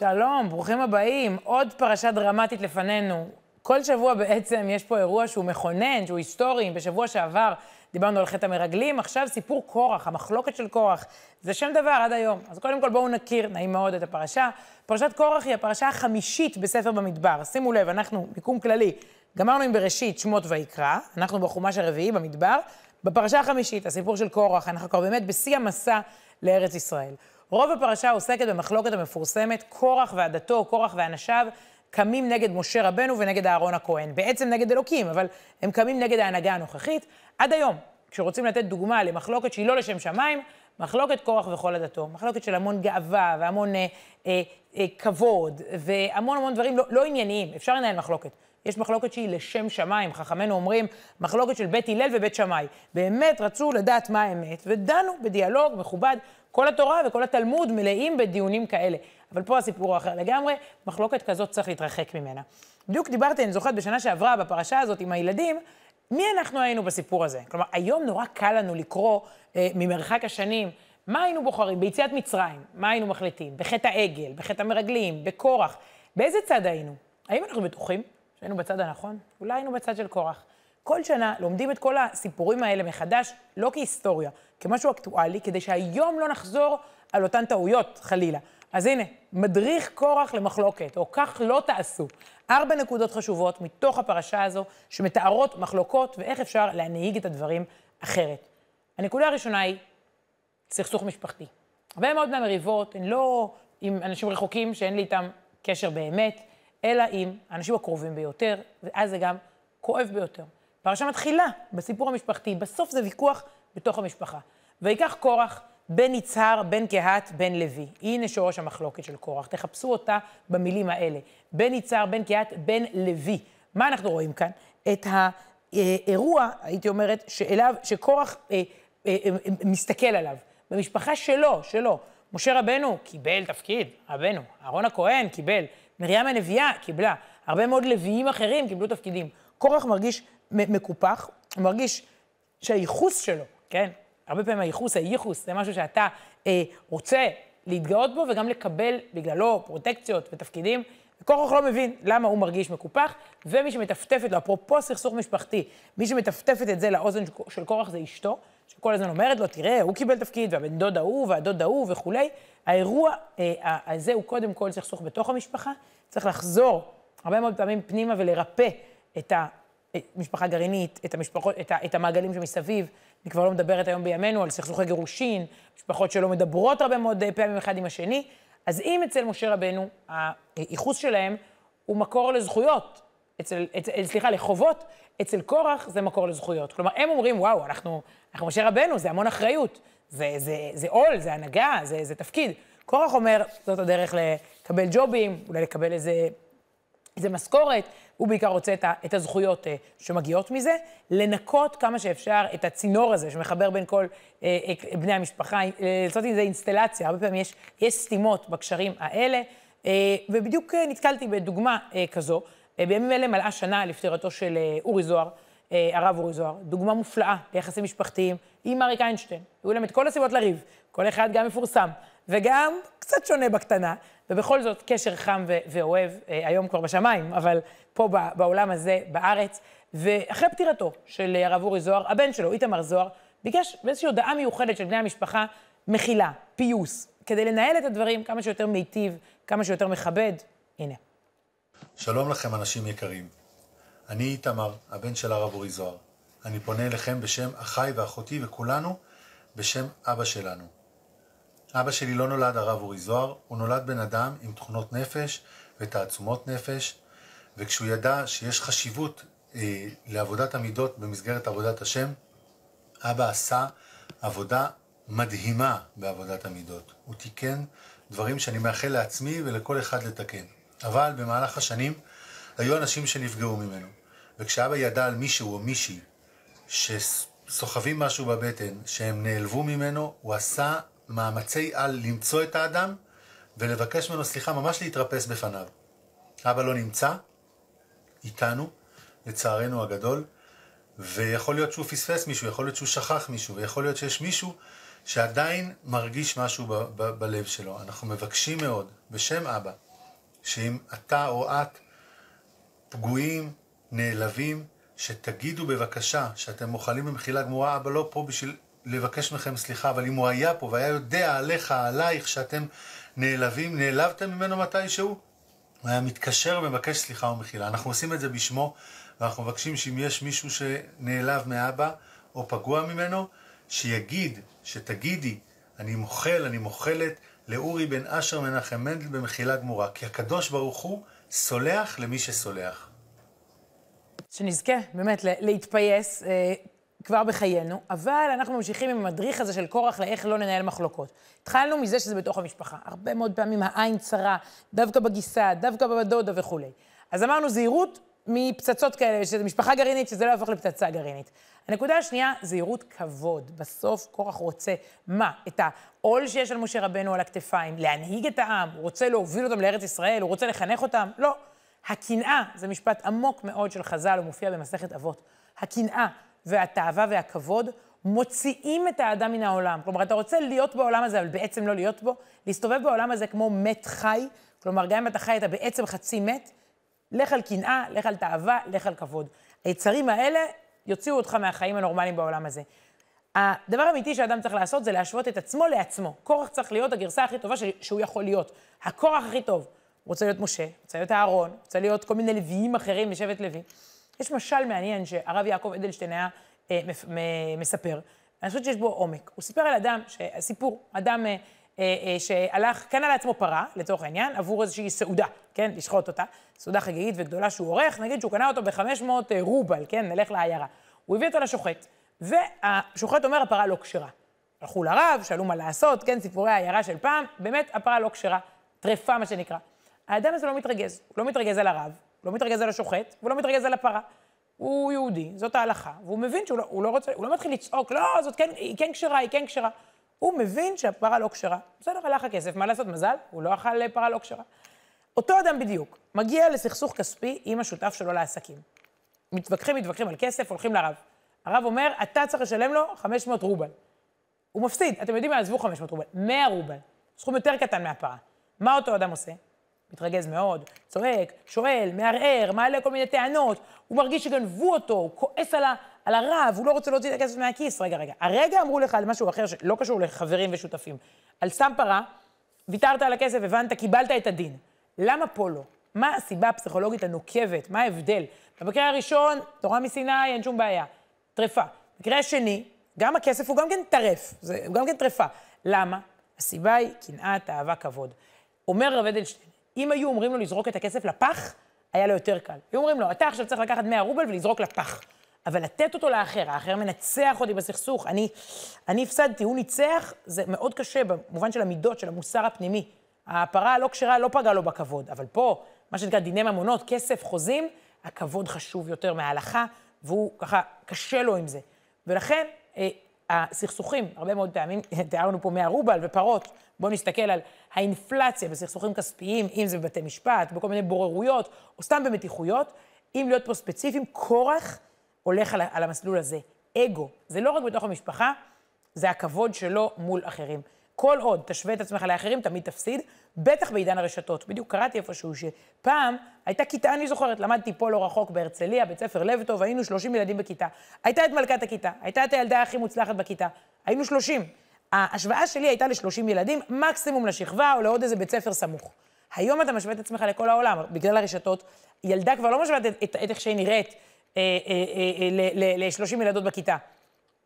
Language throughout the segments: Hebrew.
שלום, ברוכים הבאים. עוד פרשה דרמטית לפנינו. כל שבוע בעצם יש פה אירוע שהוא מכונן, שהוא היסטורי. בשבוע שעבר דיברנו על חטא המרגלים, עכשיו סיפור קורח, המחלוקת של קורח. זה שם דבר עד היום. אז קודם כל בואו נכיר, נעים מאוד, את הפרשה. פרשת קורח היא הפרשה החמישית בספר במדבר. שימו לב, אנחנו, מיקום כללי, גמרנו עם בראשית, שמות ויקרא, אנחנו בחומש הרביעי במדבר. בפרשה החמישית, הסיפור של קורח, אנחנו כבר באמת בשיא המסע לארץ ישראל. רוב הפרשה עוסקת במחלוקת המפורסמת, קורח ועדתו, קורח ואנשיו, קמים נגד משה רבנו ונגד אהרון הכהן. בעצם נגד אלוקים, אבל הם קמים נגד ההנהגה הנוכחית. עד היום, כשרוצים לתת דוגמה למחלוקת שהיא לא לשם שמיים, מחלוקת קורח וכל עדתו. מחלוקת של המון גאווה והמון אה, אה, אה, כבוד והמון המון דברים לא, לא ענייניים. אפשר לנהל מחלוקת. יש מחלוקת שהיא לשם שמיים. חכמינו אומרים, מחלוקת של בית הלל ובית שמאי. באמת רצו לדעת מה האמת, ודנו בדיאלוג מכובד. כל התורה וכל התלמוד מלאים בדיונים כאלה. אבל פה הסיפור הוא אחר לגמרי, מחלוקת כזאת צריך להתרחק ממנה. בדיוק דיברתי, אני זוכרת, בשנה שעברה, בפרשה הזאת עם הילדים, מי אנחנו היינו בסיפור הזה? כלומר, היום נורא קל לנו לקרוא אה, ממרחק השנים, מה היינו בוחרים? ביציאת מצרים, מה היינו מחליטים? בחטא העגל, בחטא המרגלים, בקורח. באיזה צד היינו? האם אנחנו בטוחים שהיינו בצד הנכון? אולי היינו בצד של קורח. כל שנה לומדים את כל הסיפורים האלה מחדש, לא כהיסטוריה, כמשהו אקטואלי, כדי שהיום לא נחזור על אותן טעויות, חלילה. אז הנה, מדריך קורח למחלוקת, או כך לא תעשו. ארבע נקודות חשובות מתוך הפרשה הזו, שמתארות מחלוקות ואיך אפשר להנהיג את הדברים אחרת. הנקודה הראשונה היא סכסוך משפחתי. הרבה מאוד מהמריבות הן לא עם אנשים רחוקים שאין לי איתם קשר באמת, אלא עם האנשים הקרובים ביותר, ואז זה גם כואב ביותר. פרשה מתחילה בסיפור המשפחתי, בסוף זה ויכוח בתוך המשפחה. ויקח קורח בן יצהר, בן קהת, בן לוי. הנה שורש המחלוקת של קורח. תחפשו אותה במילים האלה. בן יצהר, בן קהת, בן לוי. מה אנחנו רואים כאן? את האירוע, הייתי אומרת, שאליו, שקורח אה, אה, אה, מסתכל עליו. במשפחה שלו, שלו. משה רבנו קיבל תפקיד, רבנו. אהרון הכהן קיבל. מרים הנביאה קיבלה. הרבה מאוד לוויים אחרים קיבלו תפקידים. קורח מרגיש מקופח, הוא מרגיש שהייחוס שלו, כן? הרבה פעמים הייחוס, הייחוס, זה משהו שאתה אה, רוצה להתגאות בו וגם לקבל בגללו פרוטקציות ותפקידים. קורח לא מבין למה הוא מרגיש מקופח, ומי שמטפטפת לו, אפרופו סכסוך משפחתי, מי שמטפטפת את זה לאוזן של קורח זה אשתו, שכל הזמן אומרת לו, תראה, הוא קיבל תפקיד, והבן דוד ההוא, והדוד ההוא וכולי. האירוע אה, הזה הוא קודם כל סכסוך בתוך המשפחה, צריך לחזור הרבה מאוד פעמים פנימה ולרפא את ה... משפחה גרעינית, את, המשפחות, את, ה, את המעגלים שמסביב. אני כבר לא מדברת היום בימינו על סכסוכי גירושין, משפחות שלא מדברות הרבה מאוד פעמים אחד עם השני. אז אם אצל משה רבנו, הייחוס שלהם הוא מקור לזכויות, אצל, אצל, סליחה, לחובות, אצל קורח זה מקור לזכויות. כלומר, הם אומרים, וואו, אנחנו, אנחנו משה רבנו, זה המון אחריות, זה, זה, זה עול, זה הנהגה, זה, זה תפקיד. קורח אומר, זאת הדרך לקבל ג'ובים, אולי לקבל איזה, איזה משכורת, הוא בעיקר רוצה את, ה, את הזכויות uh, שמגיעות מזה, לנקות כמה שאפשר את הצינור הזה שמחבר בין כל uh, uh, בני המשפחה, uh, לעשות עם זה אינסטלציה, הרבה פעמים יש, יש סתימות בקשרים האלה, uh, ובדיוק uh, נתקלתי בדוגמה uh, כזו, uh, בימים אלה מלאה שנה לפטירתו של uh, אורי זוהר, uh, הרב אורי זוהר, דוגמה מופלאה ליחסים משפחתיים עם אריק איינשטיין, היו להם את כל הסיבות לריב, כל אחד גם מפורסם, וגם קצת שונה בקטנה, ובכל זאת קשר חם ואוהב, אה, היום כבר בשמיים, אבל פה בעולם הזה, בארץ. ואחרי פטירתו של הרב אורי זוהר, הבן שלו, איתמר זוהר, ביקש באיזושהי הודעה מיוחדת של בני המשפחה, מחילה, פיוס, כדי לנהל את הדברים כמה שיותר מיטיב, כמה שיותר מכבד. הנה. שלום לכם, אנשים יקרים. אני איתמר, הבן של הרב אורי זוהר. אני פונה אליכם בשם אחיי ואחותי וכולנו בשם אבא שלנו. אבא שלי לא נולד הרב אורי זוהר, הוא נולד בן אדם עם תכונות נפש ותעצומות נפש, וכשהוא ידע שיש חשיבות אה, לעבודת המידות במסגרת עבודת השם, אבא עשה עבודה מדהימה בעבודת המידות. הוא תיקן דברים שאני מאחל לעצמי ולכל אחד לתקן. אבל במהלך השנים היו אנשים שנפגעו ממנו. וכשאבא ידע על מישהו או מישהי שסוחבים משהו בבטן, שהם נעלבו ממנו, הוא עשה מאמצי על למצוא את האדם ולבקש ממנו סליחה, ממש להתרפס בפניו. אבא לא נמצא, איתנו, לצערנו הגדול, ויכול להיות שהוא פספס מישהו, יכול להיות שהוא שכח מישהו, ויכול להיות שיש מישהו שעדיין מרגיש משהו ב- ב- בלב שלו. אנחנו מבקשים מאוד, בשם אבא, שאם אתה או את פגועים, נעלבים, שתגידו בבקשה שאתם מוכלים במחילה גמורה, אבא לא פה בשביל לבקש מכם סליחה, אבל אם הוא היה פה והיה יודע עליך, עלייך, שאתם נעלבים, נעלבתם ממנו מתישהו, הוא היה מתקשר ומבקש סליחה ומחילה. אנחנו עושים את זה בשמו, ואנחנו מבקשים שאם יש מישהו שנעלב מאבא או פגוע ממנו, שיגיד, שתגידי, אני מוחל, אני מוחלת לאורי בן אשר מנחם מנדל במחילה גמורה, כי הקדוש ברוך הוא סולח למי שסולח. שנזכה באמת להתפייס אה, כבר בחיינו, אבל אנחנו ממשיכים עם המדריך הזה של קורח לאיך לא לנהל מחלוקות. התחלנו מזה שזה בתוך המשפחה. הרבה מאוד פעמים העין צרה, דווקא בגיסה, דווקא בדודה וכולי. אז אמרנו זהירות מפצצות כאלה, שזה משפחה גרעינית, שזה לא יהפוך לפצצה גרעינית. הנקודה השנייה, זהירות כבוד. בסוף קורח רוצה, מה? את העול שיש על משה רבנו על הכתפיים, להנהיג את העם, הוא רוצה להוביל אותם לארץ ישראל, הוא רוצה לחנך אותם? לא. הקנאה, זה משפט עמוק מאוד של חז"ל, הוא מופיע במסכת אבות. הקנאה והתאווה והכבוד מוציאים את האדם מן העולם. כלומר, אתה רוצה להיות בעולם הזה, אבל בעצם לא להיות בו, להסתובב בעולם הזה כמו מת חי, כלומר, גם אם אתה חי, אתה בעצם חצי מת, לך על קנאה, לך על תאווה, לך על כבוד. היצרים האלה יוציאו אותך מהחיים הנורמליים בעולם הזה. הדבר האמיתי שאדם צריך לעשות זה להשוות את עצמו לעצמו. קורח צריך להיות הגרסה הכי טובה שהוא יכול להיות. הקורח הכי טוב. הוא רוצה להיות משה, רוצה להיות אהרון, רוצה להיות כל מיני לוויים אחרים משבט לוי. יש משל מעניין שהרב יעקב אדלשטיין היה אה, מספר, אני חושבת שיש בו עומק. הוא סיפר על אדם, סיפור, אדם אה, אה, אה, שהלך, קנה לעצמו פרה, לצורך העניין, עבור איזושהי סעודה, כן, לשחוט אותה, סעודה חגיגית וגדולה שהוא עורך, נגיד שהוא קנה אותו ב-500 אה, רובל, כן, נלך לעיירה. הוא הביא אותו לשוחט, והשוחט אומר, הפרה לא כשרה. הלכו לרב, שאלו מה לעשות, כן, סיפורי העיירה של פעם, באמת, הפרה לא כשרה, טרפה, מה שנקרא. האדם הזה לא מתרגז, הוא לא מתרגז על הרב, לא מתרגז על השוחט, והוא לא מתרגז על הפרה. הוא יהודי, זאת ההלכה, והוא מבין שהוא לא, הוא לא רוצה, הוא לא מתחיל לצעוק, לא, זאת כן, היא כן כשרה, היא כן כשרה. הוא מבין שהפרה לא כשרה. בסדר, הלך הכסף, מה לעשות, מזל, הוא לא אכל פרה לא כשרה. אותו אדם בדיוק, מגיע לסכסוך כספי עם השותף שלו לעסקים. מתווכחים, מתווכחים על כסף, הולכים לרב. הרב אומר, אתה צריך לשלם לו 500 רובל. הוא מפסיד, אתם יודעים מה, עזבו 500 רובל, 100 רובל. סכום יותר קטן מהפרה. מה אותו אדם עושה? מתרגז מאוד, צועק, שואל, מערער, מעלה כל מיני טענות, הוא מרגיש שגנבו אותו, הוא כועס על, ה, על הרב, הוא לא רוצה להוציא את הכסף מהכיס. רגע, רגע, הרגע אמרו לך על משהו אחר שלא קשור לחברים ושותפים. על סתם פרה, ויתרת על הכסף, הבנת, קיבלת את הדין. למה פה לא? מה הסיבה הפסיכולוגית הנוקבת? מה ההבדל? במקרה הראשון, תורה מסיני, אין שום בעיה. טרפה. במקרה השני, גם הכסף הוא גם כן טרף, זה גם כן טרפה. למה? הסיבה היא קנאת, אהבה, כבוד. אומר רב אדלשטיין, אם היו אומרים לו לזרוק את הכסף לפח, היה לו יותר קל. היו אומרים לו, אתה עכשיו צריך לקחת 100 רובל ולזרוק לפח. אבל לתת אותו לאחר, האחר מנצח אותי בסכסוך, אני, אני הפסדתי, הוא ניצח, זה מאוד קשה במובן של המידות, של המוסר הפנימי. הפרה הלא כשרה לא פגעה לו בכבוד, אבל פה, מה שנקרא דיני ממונות, כסף, חוזים, הכבוד חשוב יותר מההלכה, והוא ככה, קשה לו עם זה. ולכן, אה, הסכסוכים, הרבה מאוד פעמים, תיארנו פה 100 רובל ופרות, בואו נסתכל על האינפלציה בסכסוכים כספיים, אם זה בבתי משפט, בכל מיני בוררויות, או סתם במתיחויות. אם להיות פה ספציפיים, כורח הולך על, על המסלול הזה. אגו, זה לא רק בתוך המשפחה, זה הכבוד שלו מול אחרים. כל עוד תשווה את עצמך לאחרים, תמיד תפסיד, בטח בעידן הרשתות. בדיוק קראתי איפשהו שפעם הייתה כיתה, אני זוכרת, למדתי פה לא רחוק בהרצליה, בית ספר לב טוב, היינו 30 ילדים בכיתה. הייתה את מלכת הכיתה, הייתה את הילדה הכי מוצלחת בכיתה, היינו 30. ההשוואה שלי הייתה ל-30 ילדים, מקסימום לשכבה או לעוד איזה בית ספר סמוך. היום אתה משווה את עצמך לכל העולם, בגלל הרשתות. ילדה כבר לא משווה את, את, את איך שהיא נראית אה, אה, אה, ל-30 ילדות בכיתה.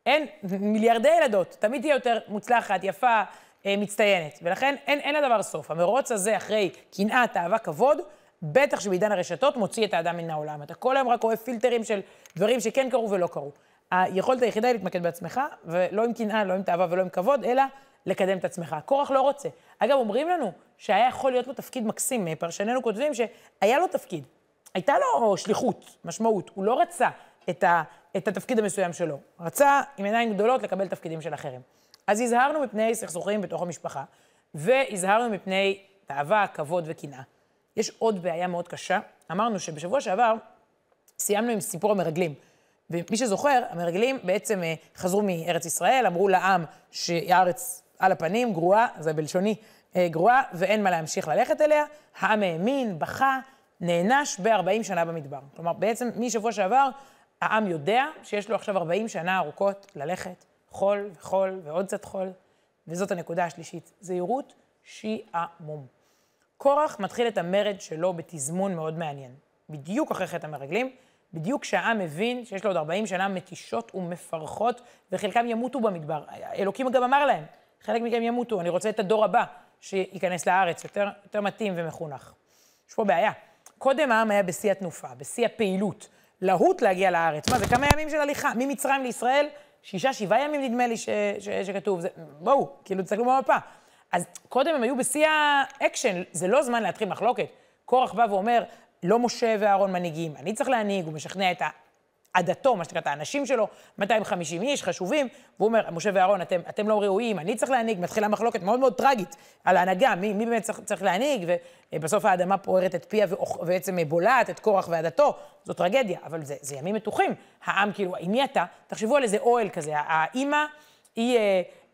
אין, מיליארדי ילדות, תמיד תהיה יותר מוצלחת, יפה, אה, מצטיינת. ולכן אין, אין לדבר סוף. המרוץ הזה אחרי קנאה, תאווה, כבוד, בטח שבעידן הרשתות מוציא את האדם מן העולם. אתה כל היום רק רואה פילטרים של דברים שכן קרו ולא קרו. היכולת היחידה היא להתמקד בעצמך, ולא עם קנאה, לא עם תאווה ולא עם כבוד, אלא לקדם את עצמך. קורח לא רוצה. אגב, אומרים לנו שהיה יכול להיות לו תפקיד מקסים, פרשנינו כותבים שהיה לו תפקיד. הייתה לו שליחות, משמעות. הוא לא רצה את, ה, את התפקיד המסוים שלו. רצה עם עיניים גדולות לקבל תפקידים של אחרים. אז הזהרנו מפני סכסוכים בתוך המשפחה, והזהרנו מפני תאווה, כבוד וקנאה. יש עוד בעיה מאוד קשה. אמרנו שבשבוע שעבר סיימנו עם סיפור המרגלים. ומי שזוכר, המרגלים בעצם אה, חזרו מארץ ישראל, אמרו לעם שהארץ על הפנים, גרועה, זה בלשוני אה, גרועה, ואין מה להמשיך ללכת אליה. העם האמין, בכה, נענש ב-40 שנה במדבר. כלומר, בעצם משבוע שעבר, העם יודע שיש לו עכשיו 40 שנה ארוכות ללכת, חול וחול ועוד קצת חול, וזאת הנקודה השלישית, זהירות שעמום. קורח מתחיל את המרד שלו בתזמון מאוד מעניין. בדיוק אחרי חטא המרגלים, בדיוק כשהעם מבין שיש לו עוד 40 שנה מתישות ומפרכות, וחלקם ימותו במדבר. אלוקים גם אמר להם, חלק מכם ימותו, אני רוצה את הדור הבא שייכנס לארץ, יותר, יותר מתאים ומחונך. יש פה בעיה. קודם העם היה בשיא התנופה, בשיא הפעילות. להוט להגיע לארץ. מה זה, כמה ימים של הליכה? ממצרים לישראל, שישה, שבעה ימים נדמה לי ש, ש, שכתוב. זה, בואו, כאילו, תסתכלו במפה. אז קודם הם היו בשיא האקשן, זה לא זמן להתחיל מחלוקת. קורח בא ואומר, לא משה ואהרון מנהיגים, אני צריך להנהיג, הוא משכנע את עדתו, מה שנקרא, את האנשים שלו, 250 איש חשובים, והוא אומר, משה ואהרון, אתם, אתם לא ראויים, אני צריך להנהיג, מתחילה מחלוקת מאוד מאוד טרגית על ההנהגה, מי, מי באמת צריך, צריך להנהיג, ובסוף האדמה פוערת את פיה ובעצם בולעת את קורח ועדתו, זו טרגדיה, אבל זה, זה ימים מתוחים. העם, כאילו, עם מי אתה? תחשבו על איזה אוהל כזה, האימא היא...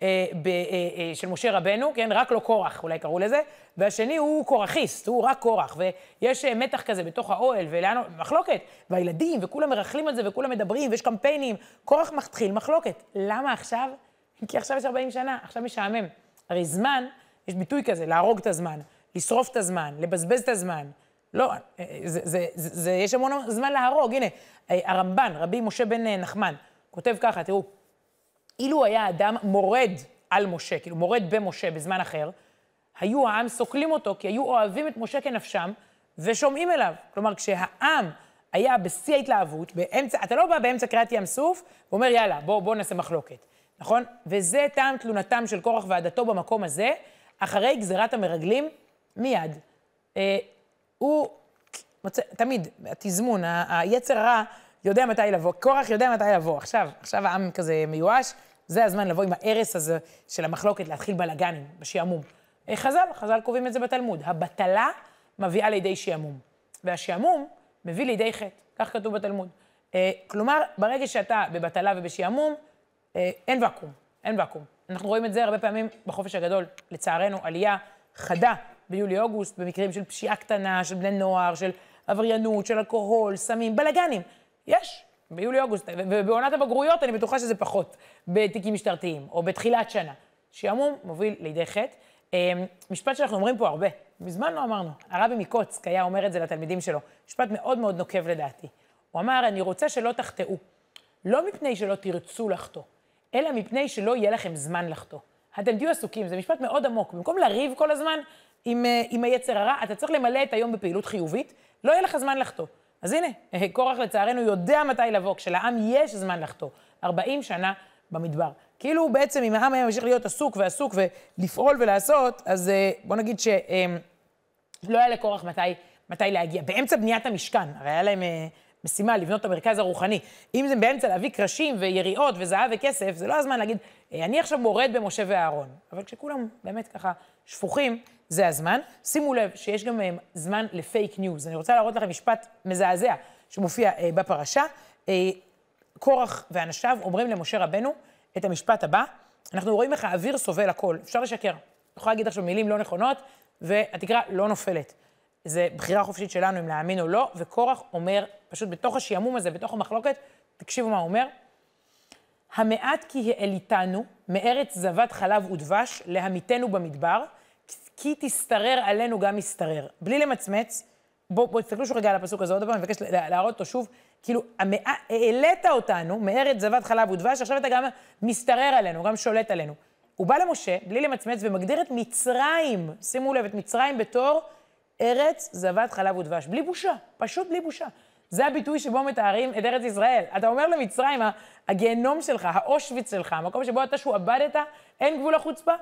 אה, אה, אה, של משה רבנו, כן? רק לא קורח, אולי קראו לזה, והשני הוא קורחיסט, הוא רק קורח, ויש מתח כזה בתוך האוהל, ולאן, מחלוקת, והילדים, וכולם מרכלים על זה, וכולם מדברים, ויש קמפיינים, קורח מתחיל מחלוקת. למה עכשיו? כי עכשיו יש 40 שנה, עכשיו משעמם. הרי זמן, יש ביטוי כזה, להרוג את הזמן, לשרוף את הזמן, לבזבז את הזמן. לא, זה, זה, זה, זה, יש המון זמן להרוג. הנה, הרמב"ן, רבי משה בן נחמן, כותב ככה, תראו, אילו היה אדם מורד על משה, כאילו מורד במשה בזמן אחר, היו העם סוקלים אותו, כי היו אוהבים את משה כנפשם ושומעים אליו. כלומר, כשהעם היה בשיא ההתלהבות, באמצע, אתה לא בא באמצע קריאת ים סוף ואומר, יאללה, בוא, בוא נעשה מחלוקת, נכון? וזה טעם תלונתם של קורח ועדתו במקום הזה, אחרי גזירת המרגלים, מיד. אה, הוא, מצא, תמיד, התזמון, היצר הרע, יודע מתי לבוא. קורח יודע מתי לבוא. עכשיו, עכשיו העם כזה מיואש, זה הזמן לבוא עם ההרס הזה של המחלוקת, להתחיל בלאגנים, בשעמום. אה, חז"ל, חז"ל קובעים את זה בתלמוד. הבטלה מביאה לידי שעמום, והשעמום מביא לידי חטא, כך כתוב בתלמוד. אה, כלומר, ברגע שאתה בבטלה ובשעמום, אה, אין ואקום, אין ואקום. אנחנו רואים את זה הרבה פעמים בחופש הגדול, לצערנו, עלייה חדה ביולי-אוגוסט, במקרים של פשיעה קטנה, של בני נוער, של עבריינות, של אלכוהול, סמים, בלאגנים. יש, ביולי-אוגוסט, ובעונת הבגרויות אני בטוחה שזה פחות, בתיקים משטרתיים, או בתחילת שנה. שעמום מוביל לידי חטא. אמ, משפט שאנחנו אומרים פה הרבה, מזמן לא אמרנו. הרבי מקוצק היה אומר את זה לתלמידים שלו, משפט מאוד מאוד נוקב לדעתי. הוא אמר, אני רוצה שלא תחטאו, לא מפני שלא תרצו לחטוא, אלא מפני שלא יהיה לכם זמן לחטוא. אתם תהיו עסוקים, זה משפט מאוד עמוק. במקום לריב כל הזמן עם, אה, עם היצר הרע, אתה צריך למלא את היום בפעילות חיובית, לא יהיה לך זמן לחטוא. אז הנה, קורח לצערנו יודע מתי לבוא, כשלעם יש זמן לחטוא. 40 שנה במדבר. כאילו בעצם אם העם היה ממשיך להיות עסוק ועסוק ולפעול ולעשות, אז אה, בוא נגיד שלא היה לקורח מתי, מתי להגיע. באמצע בניית המשכן, הרי היה להם אה, משימה לבנות את המרכז הרוחני. אם זה באמצע להביא קרשים ויריעות וזהב וכסף, זה לא הזמן להגיד, אה, אני עכשיו מורד במשה ואהרון. אבל כשכולם באמת ככה שפוכים, זה הזמן. שימו לב שיש גם זמן לפייק ניוז. אני רוצה להראות לכם משפט מזעזע שמופיע בפרשה. קורח ואנשיו אומרים למשה רבנו את המשפט הבא, אנחנו רואים איך האוויר סובל הכל, אפשר לשקר. יכולה להגיד עכשיו מילים לא נכונות, והתקרה לא נופלת. זה בחירה חופשית שלנו אם להאמין או לא, וקורח אומר, פשוט בתוך השעמום הזה, בתוך המחלוקת, תקשיבו מה הוא אומר, המעט כי העליתנו מארץ זבת חלב ודבש להמיתנו במדבר, כי תשתרר עלינו גם ישתרר. בלי למצמץ, בואו בוא, תסתכלו שוב רגע על הפסוק הזה עוד פעם, אני מבקש להראות אותו שוב. כאילו, העלית אותנו מארץ זבת חלב ודבש, עכשיו אתה גם משתרר עלינו, גם שולט עלינו. הוא בא למשה, בלי למצמץ, ומגדיר את מצרים, שימו לב, את מצרים בתור ארץ זבת חלב ודבש. בלי בושה, פשוט בלי בושה. זה הביטוי שבו מתארים את ארץ ישראל. אתה אומר למצרים, הגיהנום שלך, האושוויץ שלך, המקום שבו אתה שועבדת, אין גבול החוצפה.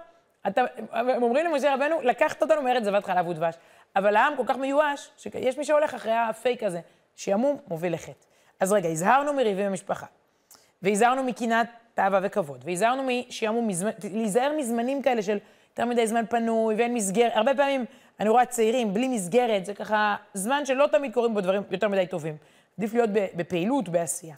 אתה, הם אומרים למשה רבנו, לקחת אותנו מארץ זבת חלב ודבש. אבל העם כל כך מיואש, שיש מי שהולך אחרי הפייק הזה, שעמום מוביל לחטא. אז רגע, הזהרנו מריבי במשפחה, והזהרנו מקנאת תאווה וכבוד, והזהרנו משעמום, להיזהר מזמנים כאלה של יותר מדי זמן פנוי ואין מסגרת. הרבה פעמים אני רואה צעירים בלי מסגרת, זה ככה זמן שלא תמיד קורים בו דברים יותר מדי טובים. עדיף להיות בפעילות, בעשייה.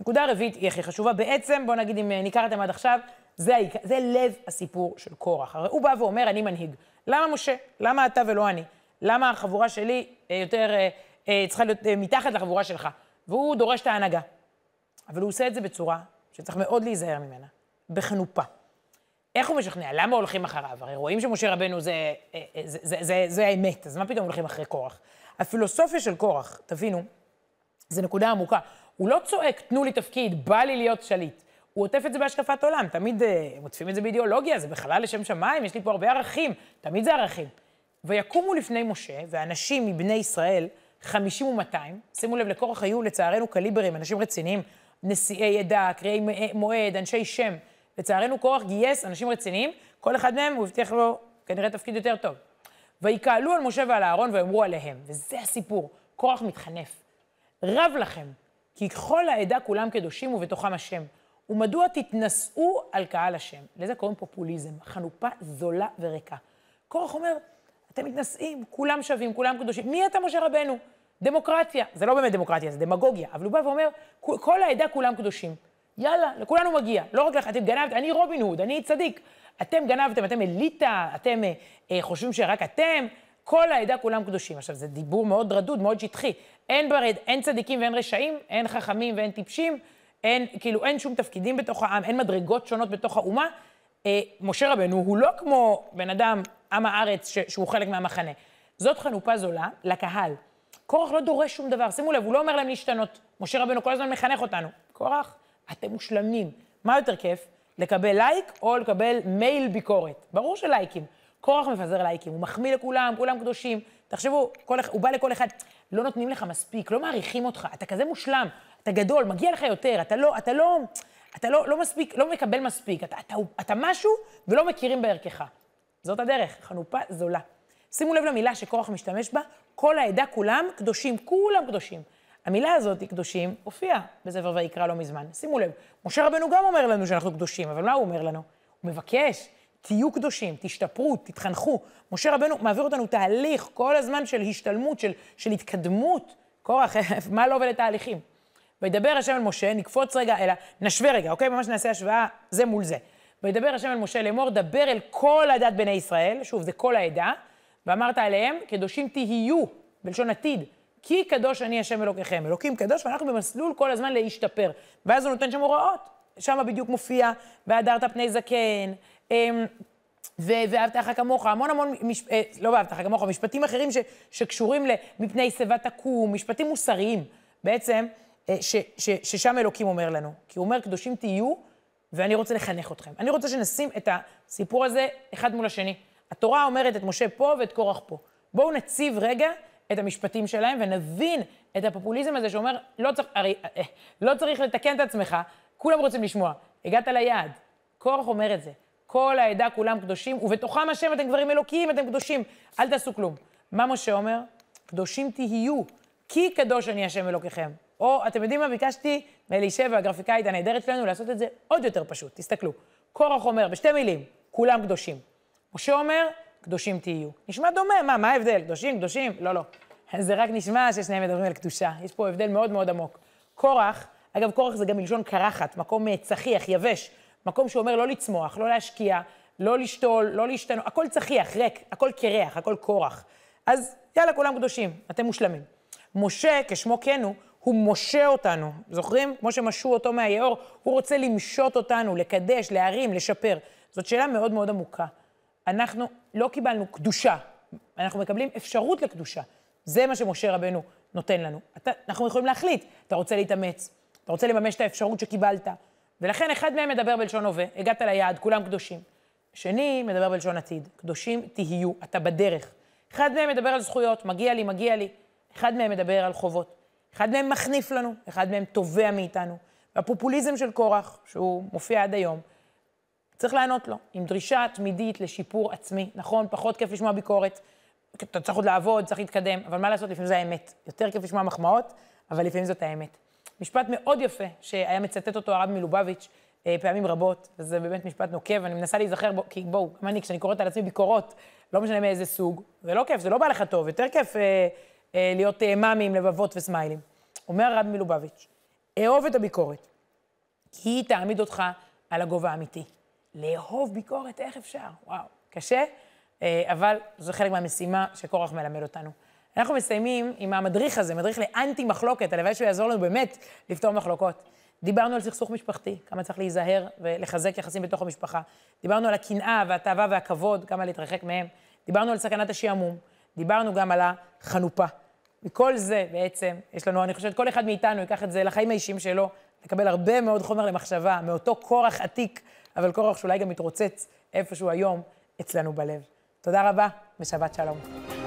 נקודה רביעית היא הכי חשובה. בעצם, בואו נגיד, אם ניכרתם עד עכשיו, זה, זה לב הסיפור של קורח. הרי הוא בא ואומר, אני מנהיג. למה משה? למה אתה ולא אני? למה החבורה שלי אה, יותר אה, אה, צריכה להיות אה, מתחת לחבורה שלך? והוא דורש את ההנהגה. אבל הוא עושה את זה בצורה שצריך מאוד להיזהר ממנה, בחנופה. איך הוא משכנע? למה הולכים אחריו? הרי רואים שמשה רבנו זה, זה, זה, זה, זה, זה האמת, אז מה פתאום הולכים אחרי קורח? הפילוסופיה של קורח, תבינו, זו נקודה עמוקה. הוא לא צועק, תנו לי תפקיד, בא לי להיות שליט. הוא עוטף את זה בהשקפת עולם, תמיד uh, עוטפים את זה באידיאולוגיה, זה בחלל לשם שמיים, יש לי פה הרבה ערכים, תמיד זה ערכים. ויקומו לפני משה, ואנשים מבני ישראל, חמישים ומאתיים, שימו לב, לקורח היו לצערנו קליברים, אנשים רציניים, נשיאי עדה, קריאי מועד, אנשי שם. לצערנו קורח גייס אנשים רציניים, כל אחד מהם הוא הבטיח לו כנראה תפקיד יותר טוב. ויקהלו על משה ועל אהרון ויאמרו עליהם, וזה הסיפור, קורח מתחנף. רב לכם, כי כל העדה כולם קדושים ובתוכם השם. ומדוע תתנשאו על קהל השם? לזה קוראים פופוליזם, חנופה זולה וריקה. קורח אומר, אתם מתנשאים, כולם שווים, כולם קדושים. מי אתה, משה רבנו? דמוקרטיה. זה לא באמת דמוקרטיה, זה דמגוגיה. אבל הוא בא ואומר, כל העדה כולם קדושים. יאללה, לכולנו מגיע. לא רק לך, אתם גנבתם, אני רובין הוד, אני צדיק. אתם גנבתם, אתם אליטה, אתם אה, אה, חושבים שרק אתם, כל העדה כולם קדושים. עכשיו, זה דיבור מאוד רדוד, מאוד שטחי. אין ברד, אין צדיקים ואין רשעים, אין חכמים ואין טיפשים, אין, כאילו, אין שום תפקידים בתוך העם, אין מדרגות שונות בתוך האומה. אה, משה רבנו הוא לא כמו בן אדם, עם הארץ, ש, שהוא חלק מהמחנה. זאת חנופה זולה לקהל. קורח לא דורש שום דבר, שימו לב, הוא לא אומר להם להשתנות. משה רבנו כל הזמן מחנך אותנו. קורח, אתם מושלמים. מה יותר כיף? לקבל לייק או לקבל מייל ביקורת? ברור שלייקים. קורח מפזר לייקים, הוא מחמיא לכולם, כולם קדושים. תחשבו, כל, הוא בא לכל אחד, לא נותנים לך מספיק, לא מעריכים אותך, אתה כזה מושלם, אתה גדול, מגיע לך יותר, אתה לא, אתה לא, אתה לא, לא מספיק, לא מקבל מספיק, אתה, אתה, אתה משהו ולא מכירים בערכך. זאת הדרך, חנופה זולה. שימו לב למילה שקורח משתמש בה, כל העדה כולם קדושים, כולם קדושים. המילה הזאת, קדושים, הופיעה בספר ויקרא לא מזמן. שימו לב, משה רבנו גם אומר לנו שאנחנו קדושים, אבל מה הוא אומר לנו? הוא מבקש, תהיו קדושים, תשתפרו, תתחנכו. משה רבנו מעביר אותנו תהליך כל הזמן של השתלמות, של, של התקדמות. קורח, מה לא עובד לתהליכים? וידבר השם אל משה, נקפוץ רגע, אלא נשווה רגע, אוקיי? ממש נעשה השוואה זה מול זה. וידבר השם אל משה לאמור, דבר אל כל עדת בני ישראל, שוב, זה כל העדה, ואמרת עליהם, קדושים תהיו, בלשון עתיד, כי קדוש אני השם אלוקיכם. אלוקים קדוש, ואנחנו במסלול כל הזמן להשתפר. ואז הוא נותן שם הוראות. שם בדיוק מופיע, והדרת פני זקן, אמ, ואהבת לך כמוך, המון המון, מש... אה, לא ואהבת לך כמוך, משפטים אחרים ש... שקשורים למפני שיבה תקום, משפטים מוסריים, בעצם, ש... ש... ששם אלוקים אומר לנו. כי הוא אומר, קדושים תהיו, ואני רוצה לחנך אתכם. אני רוצה שנשים את הסיפור הזה אחד מול השני. התורה אומרת את משה פה ואת קורח פה. בואו נציב רגע את המשפטים שלהם ונבין את הפופוליזם הזה שאומר, לא צריך, הרי, אה, לא צריך לתקן את עצמך, כולם רוצים לשמוע. הגעת ליעד. קורח אומר את זה. כל העדה כולם קדושים, ובתוכם השם אתם גברים אלוקים, אתם קדושים. אל תעשו כלום. מה משה אומר? קדושים תהיו, כי קדוש אני השם אלוקיכם. או, אתם יודעים מה? ביקשתי מאלישבע, הגרפיקאית הנהדרת שלנו, לעשות את זה עוד יותר פשוט. תסתכלו. קורח אומר, בשתי מילים, כולם קדושים. משה אומר, קדושים תהיו. נשמע דומה, מה, מה ההבדל? קדושים, קדושים? לא, לא. זה רק נשמע ששניהם מדברים על קדושה. יש פה הבדל מאוד מאוד עמוק. קורח, אגב, קורח זה גם מלשון קרחת, מקום צחיח, יבש. מקום שאומר לא לצמוח, לא להשקיע, לא לשתול, לא להשתנות, הכל צחיח, ריק, הכל קרח, הכל קורח. אז יאללה, כולם קדושים, אתם מושלמים. משה, כשמו כן הוא, הוא משה אותנו. זוכרים? כמו שמשו אותו מהיאור, הוא רוצה למשות אותנו, לקדש, להרים, לשפר. זאת שאלה מאוד מאוד עמוקה. אנחנו לא קיבלנו קדושה, אנחנו מקבלים אפשרות לקדושה. זה מה שמשה רבנו נותן לנו. אתה, אנחנו יכולים להחליט, אתה רוצה להתאמץ, אתה רוצה לממש את האפשרות שקיבלת. ולכן אחד מהם מדבר בלשון הווה, הגעת ליעד, כולם קדושים. שני מדבר בלשון עתיד, קדושים תהיו, אתה בדרך. אחד מהם מדבר על זכויות, מגיע לי, מגיע לי. אחד מהם מדבר על חובות. אחד מהם מחניף לנו, אחד מהם תובע מאיתנו. והפופוליזם של קורח, שהוא מופיע עד היום, צריך לענות לו, עם דרישה תמידית לשיפור עצמי. נכון, פחות כיף לשמוע ביקורת, אתה צריך עוד לעבוד, צריך להתקדם, אבל מה לעשות, לפעמים זה האמת. יותר כיף לשמוע מחמאות, אבל לפעמים זאת האמת. משפט מאוד יפה, שהיה מצטט אותו הרב מלובביץ' אה, פעמים רבות, וזה באמת משפט נוקב, אני מנסה להיזכר בו, כי בואו, גם אני, כשאני קוראת על עצמי ביקורות, לא משנה מאיזה סוג, זה לא כיף, זה לא בא לך טוב, יותר כיף אה, להיות אה, מאמי עם לבבות וסמיילים. אומר הרב מלובביץ', אהוב את הביקורת, כי היא תעמיד אותך על הגובה האמיתי. לאהוב ביקורת, איך אפשר? וואו, קשה, אה, אבל זה חלק מהמשימה שקורח מלמד אותנו. אנחנו מסיימים עם המדריך הזה, מדריך לאנטי מחלוקת, הלוואי שהוא יעזור לנו באמת לפתור מחלוקות. דיברנו על סכסוך משפחתי, כמה צריך להיזהר ולחזק יחסים בתוך המשפחה. דיברנו על הקנאה והתאווה והכבוד, כמה להתרחק מהם. דיברנו על סכנת השעמום. דיברנו גם על החנופה. מכל זה בעצם, יש לנו, אני חושבת, כל אחד מאיתנו ייקח את זה לחיים האישיים שלו, לקבל הרבה מאוד חומר למחשבה, מאותו כורח עתיק, אבל כורח שאולי גם מתרוצץ איפשהו היום אצלנו בלב. תודה רבה ושבת שלום.